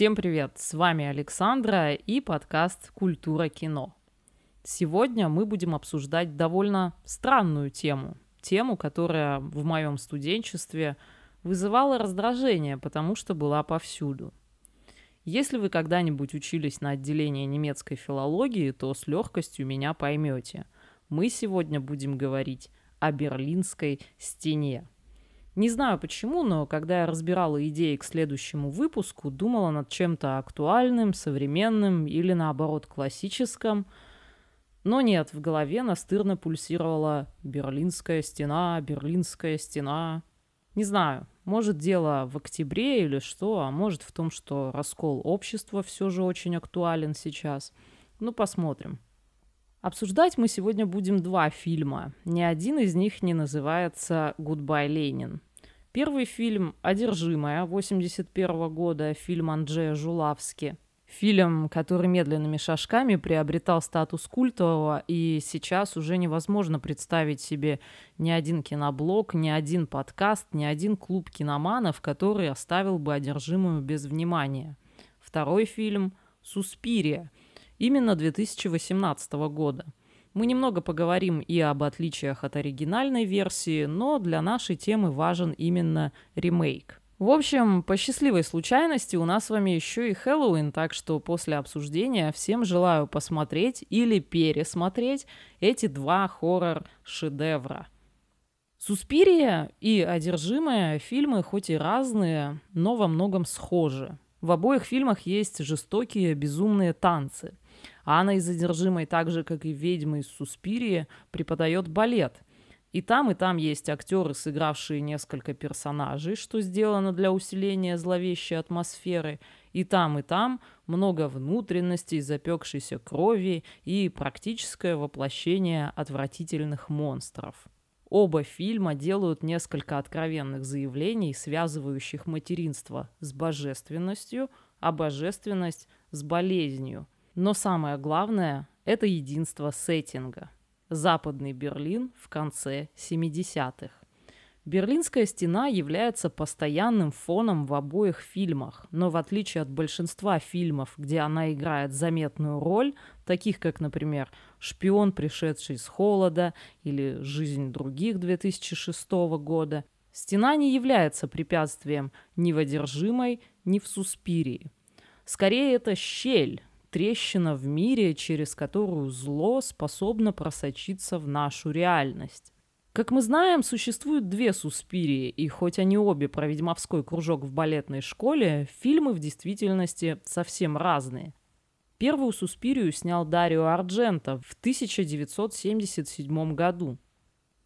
Всем привет! С вами Александра и подкаст «Культура кино». Сегодня мы будем обсуждать довольно странную тему. Тему, которая в моем студенчестве вызывала раздражение, потому что была повсюду. Если вы когда-нибудь учились на отделении немецкой филологии, то с легкостью меня поймете. Мы сегодня будем говорить о Берлинской стене – не знаю почему, но когда я разбирала идеи к следующему выпуску, думала над чем-то актуальным, современным или наоборот классическим. Но нет, в голове настырно пульсировала «Берлинская стена, Берлинская стена». Не знаю, может дело в октябре или что, а может в том, что раскол общества все же очень актуален сейчас. Ну, посмотрим. Обсуждать мы сегодня будем два фильма. Ни один из них не называется «Гудбай, Ленин». Первый фильм «Одержимая» 81 года, фильм Анджея Жулавски. Фильм, который медленными шажками приобретал статус культового, и сейчас уже невозможно представить себе ни один киноблог, ни один подкаст, ни один клуб киноманов, который оставил бы одержимую без внимания. Второй фильм «Суспирия», именно 2018 года. Мы немного поговорим и об отличиях от оригинальной версии, но для нашей темы важен именно ремейк. В общем, по счастливой случайности у нас с вами еще и Хэллоуин, так что после обсуждения всем желаю посмотреть или пересмотреть эти два хоррор-шедевра. «Суспирия» и «Одержимая» фильмы хоть и разные, но во многом схожи. В обоих фильмах есть жестокие, безумные танцы. Анна из «Задержимой», так же, как и ведьма из «Суспирии», преподает балет. И там, и там есть актеры, сыгравшие несколько персонажей, что сделано для усиления зловещей атмосферы. И там, и там много внутренностей, запекшейся крови и практическое воплощение отвратительных монстров. Оба фильма делают несколько откровенных заявлений, связывающих материнство с божественностью, а божественность с болезнью – но самое главное – это единство сеттинга. Западный Берлин в конце 70-х. Берлинская стена является постоянным фоном в обоих фильмах, но в отличие от большинства фильмов, где она играет заметную роль, таких как, например, «Шпион, пришедший с холода» или «Жизнь других» 2006 года, стена не является препятствием ни в «Одержимой», ни в «Суспирии». Скорее, это щель, трещина в мире, через которую зло способно просочиться в нашу реальность. Как мы знаем, существуют две Суспирии, и хоть они обе про ведьмовской кружок в балетной школе, фильмы в действительности совсем разные. Первую Суспирию снял Дарио Арджента в 1977 году.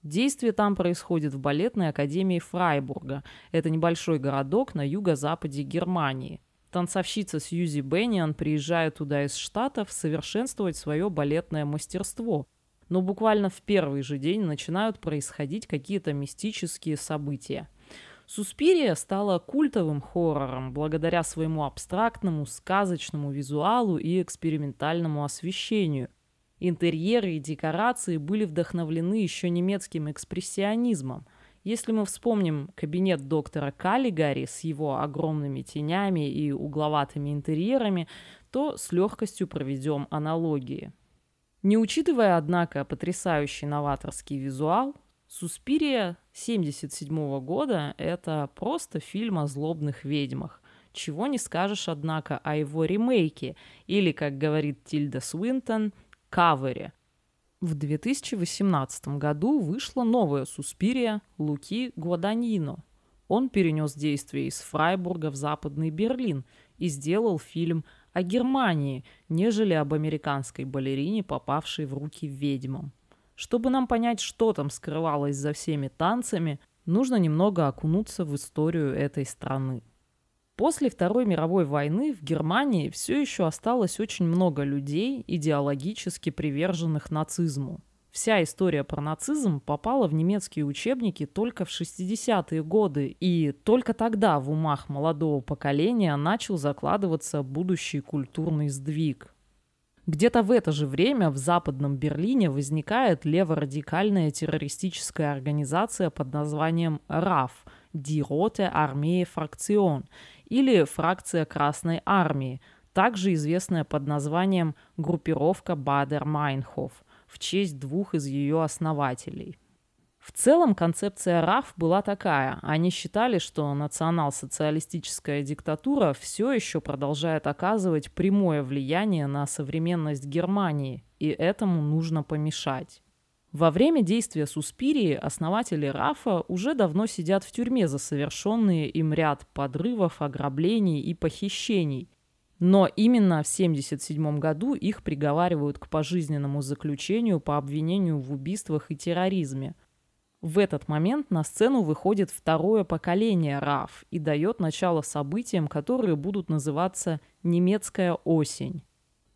Действие там происходит в балетной академии Фрайбурга. Это небольшой городок на юго-западе Германии. Танцовщица Сьюзи Бенниан приезжает туда из Штатов совершенствовать свое балетное мастерство. Но буквально в первый же день начинают происходить какие-то мистические события. Суспирия стала культовым хоррором благодаря своему абстрактному, сказочному визуалу и экспериментальному освещению. Интерьеры и декорации были вдохновлены еще немецким экспрессионизмом – если мы вспомним кабинет доктора Каллигари с его огромными тенями и угловатыми интерьерами, то с легкостью проведем аналогии. Не учитывая, однако, потрясающий новаторский визуал, «Суспирия» 1977 года – это просто фильм о злобных ведьмах. Чего не скажешь, однако, о его ремейке, или, как говорит Тильда Свинтон, кавере – в 2018 году вышла новая «Суспирия» Луки Гуаданино. Он перенес действие из Фрайбурга в Западный Берлин и сделал фильм о Германии, нежели об американской балерине, попавшей в руки ведьмам. Чтобы нам понять, что там скрывалось за всеми танцами, нужно немного окунуться в историю этой страны. После Второй мировой войны в Германии все еще осталось очень много людей, идеологически приверженных нацизму. Вся история про нацизм попала в немецкие учебники только в 60-е годы, и только тогда в умах молодого поколения начал закладываться будущий культурный сдвиг. Где-то в это же время в Западном Берлине возникает леворадикальная террористическая организация под названием РАФ – Die Rote Armee Fraktion – или фракция Красной Армии, также известная под названием группировка Бадер-Майнхоф в честь двух из ее основателей. В целом концепция РАФ была такая. Они считали, что национал-социалистическая диктатура все еще продолжает оказывать прямое влияние на современность Германии, и этому нужно помешать. Во время действия Суспирии основатели РАФа уже давно сидят в тюрьме за совершенные им ряд подрывов, ограблений и похищений. Но именно в 1977 году их приговаривают к пожизненному заключению по обвинению в убийствах и терроризме – в этот момент на сцену выходит второе поколение РАФ и дает начало событиям, которые будут называться «немецкая осень».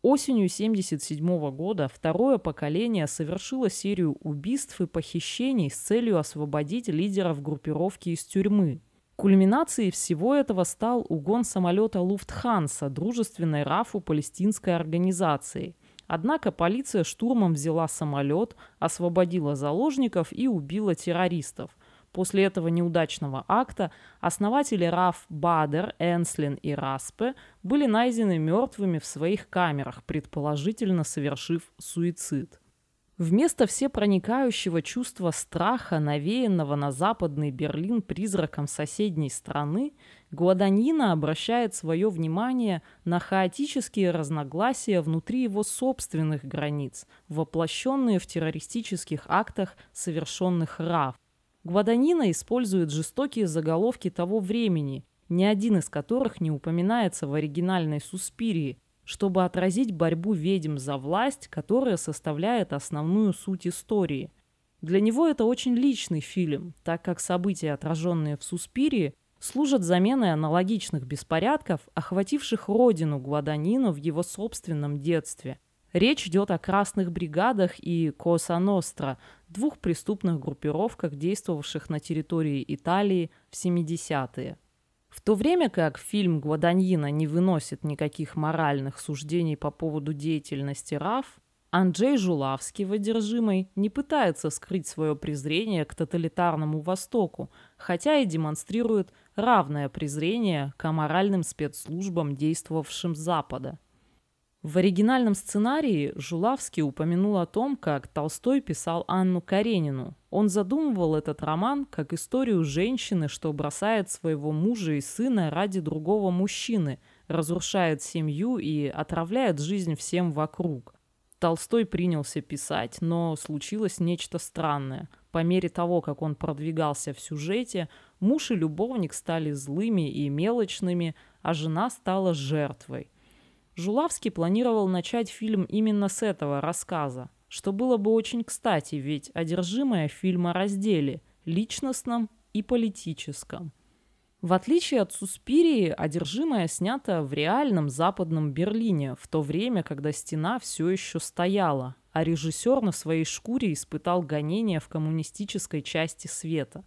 Осенью 1977 года второе поколение совершило серию убийств и похищений с целью освободить лидеров группировки из тюрьмы. Кульминацией всего этого стал угон самолета Луфтханса, дружественной РАФу палестинской организации – Однако полиция штурмом взяла самолет, освободила заложников и убила террористов. После этого неудачного акта основатели РАФ Бадер, Энслин и Распе были найдены мертвыми в своих камерах, предположительно совершив суицид. Вместо всепроникающего чувства страха, навеянного на западный Берлин призраком соседней страны, Гуаданьина обращает свое внимание на хаотические разногласия внутри его собственных границ, воплощенные в террористических актах, совершенных РАФ. Гваданина использует жестокие заголовки того времени, ни один из которых не упоминается в оригинальной Суспирии, чтобы отразить борьбу ведьм за власть, которая составляет основную суть истории. Для него это очень личный фильм, так как события, отраженные в Суспирии, служат заменой аналогичных беспорядков, охвативших родину Гваданина в его собственном детстве. Речь идет о красных бригадах и Коса Ностра, двух преступных группировках, действовавших на территории Италии в 70-е. В то время как фильм Гваданьина не выносит никаких моральных суждений по поводу деятельности РАФ, Анджей Жулавский в «Одержимой» не пытается скрыть свое презрение к тоталитарному Востоку, хотя и демонстрирует равное презрение к аморальным спецслужбам, действовавшим Запада. В оригинальном сценарии Жулавский упомянул о том, как Толстой писал Анну Каренину. Он задумывал этот роман как историю женщины, что бросает своего мужа и сына ради другого мужчины, разрушает семью и отравляет жизнь всем вокруг. Толстой принялся писать, но случилось нечто странное. По мере того, как он продвигался в сюжете, муж и любовник стали злыми и мелочными, а жена стала жертвой. Жулавский планировал начать фильм именно с этого рассказа, что было бы очень кстати, ведь одержимая фильм о разделе – личностном и политическом. В отличие от «Суспирии», «Одержимая» снята в реальном западном Берлине, в то время, когда стена все еще стояла, а режиссер на своей шкуре испытал гонения в коммунистической части света.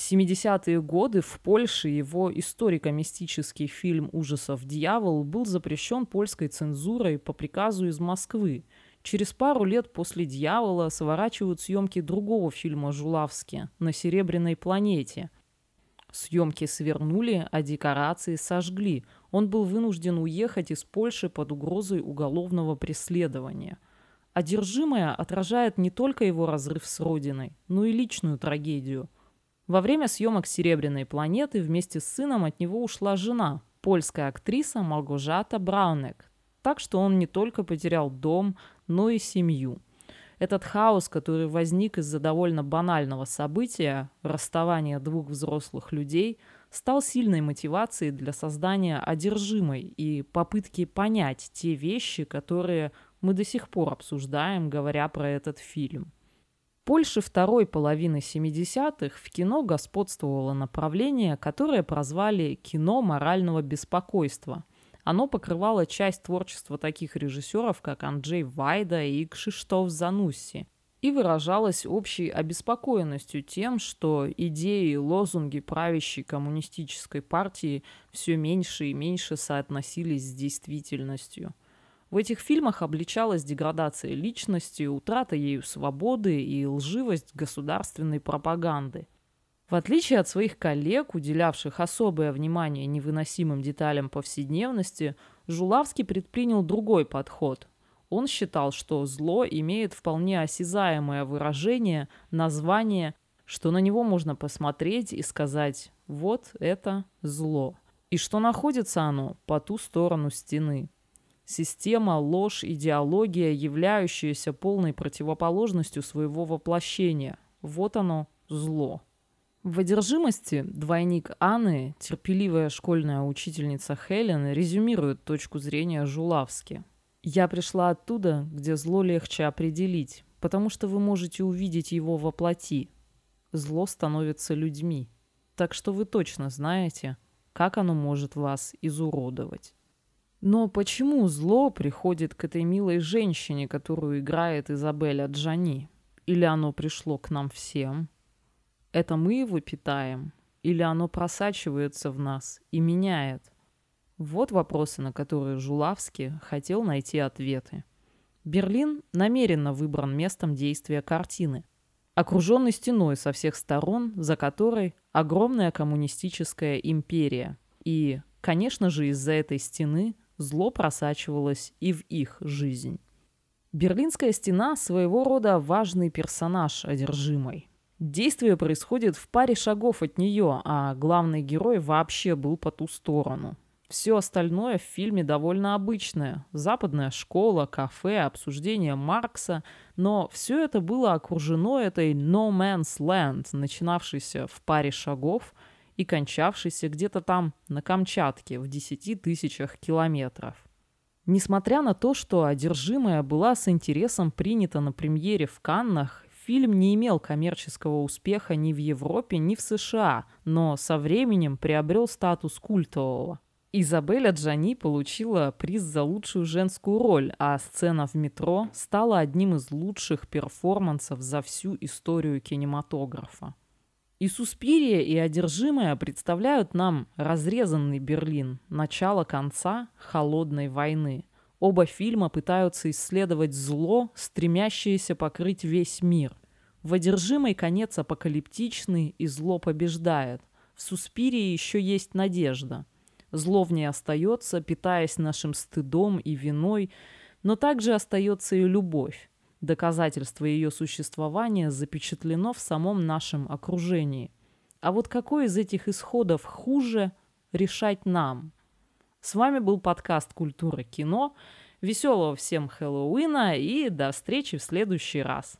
В 70-е годы в Польше его историко-мистический фильм ужасов «Дьявол» был запрещен польской цензурой по приказу из Москвы. Через пару лет после «Дьявола» сворачивают съемки другого фильма Жулавски «На Серебряной планете», Съемки свернули, а декорации сожгли. Он был вынужден уехать из Польши под угрозой уголовного преследования. Одержимая отражает не только его разрыв с родиной, но и личную трагедию. Во время съемок «Серебряной планеты» вместе с сыном от него ушла жена, польская актриса Малгожата Браунек. Так что он не только потерял дом, но и семью – этот хаос, который возник из-за довольно банального события, расставания двух взрослых людей, стал сильной мотивацией для создания одержимой и попытки понять те вещи, которые мы до сих пор обсуждаем, говоря про этот фильм. Польше второй половины 70-х в кино господствовало направление, которое прозвали «кино морального беспокойства», оно покрывало часть творчества таких режиссеров, как Анджей Вайда и Кшиштоф Занусси, и выражалось общей обеспокоенностью тем, что идеи и лозунги правящей коммунистической партии все меньше и меньше соотносились с действительностью. В этих фильмах обличалась деградация личности, утрата ею свободы и лживость государственной пропаганды – В отличие от своих коллег, уделявших особое внимание невыносимым деталям повседневности, Жулавский предпринял другой подход. Он считал, что зло имеет вполне осязаемое выражение, название, что на него можно посмотреть и сказать «вот это зло», и что находится оно по ту сторону стены. Система, ложь, идеология, являющаяся полной противоположностью своего воплощения. Вот оно, зло. В одержимости двойник Анны, терпеливая школьная учительница Хелен, резюмирует точку зрения Жулавски. «Я пришла оттуда, где зло легче определить, потому что вы можете увидеть его во плоти. Зло становится людьми, так что вы точно знаете, как оно может вас изуродовать». Но почему зло приходит к этой милой женщине, которую играет Изабелля Джани? Или оно пришло к нам всем?» Это мы его питаем? Или оно просачивается в нас и меняет? Вот вопросы, на которые Жулавский хотел найти ответы. Берлин намеренно выбран местом действия картины, окруженный стеной со всех сторон, за которой огромная коммунистическая империя. И, конечно же, из-за этой стены зло просачивалось и в их жизнь. Берлинская стена – своего рода важный персонаж одержимой. Действие происходит в паре шагов от нее, а главный герой вообще был по ту сторону. Все остальное в фильме довольно обычное. Западная школа, кафе, обсуждение Маркса. Но все это было окружено этой no man's land, начинавшейся в паре шагов и кончавшейся где-то там на Камчатке в десяти тысячах километров. Несмотря на то, что «Одержимая» была с интересом принята на премьере в Каннах, Фильм не имел коммерческого успеха ни в Европе, ни в США, но со временем приобрел статус культового. Изабелля Джани получила приз за лучшую женскую роль, а сцена в метро стала одним из лучших перформансов за всю историю кинематографа. И «Суспирия», и «Одержимая» представляют нам разрезанный Берлин, начало конца холодной войны – Оба фильма пытаются исследовать зло, стремящееся покрыть весь мир. В «Одержимой» конец апокалиптичный, и зло побеждает. В «Суспирии» еще есть надежда. Зло в ней остается, питаясь нашим стыдом и виной, но также остается и любовь. Доказательство ее существования запечатлено в самом нашем окружении. А вот какой из этих исходов хуже, решать нам – с вами был подкаст «Культура кино». Веселого всем Хэллоуина и до встречи в следующий раз.